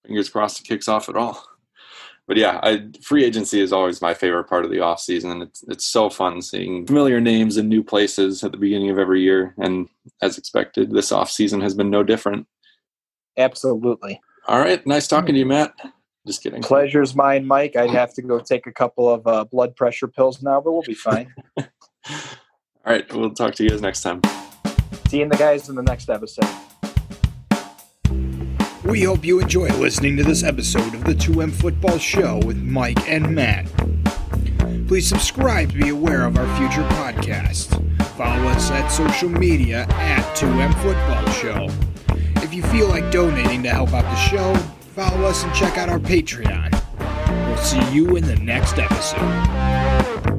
Fingers crossed it kicks off at all. But yeah, I, free agency is always my favorite part of the off season. It's it's so fun seeing familiar names in new places at the beginning of every year, and as expected, this off season has been no different. Absolutely. All right. Nice talking to you, Matt. Just kidding. Pleasure's mine, Mike. I'd have to go take a couple of uh, blood pressure pills now, but we'll be fine. All right. We'll talk to you guys next time. See you Seeing the guys in the next episode. We hope you enjoy listening to this episode of the 2M Football Show with Mike and Matt. Please subscribe to be aware of our future podcasts. Follow us at social media at 2M Football Show. If you feel like donating to help out the show, follow us and check out our Patreon. We'll see you in the next episode.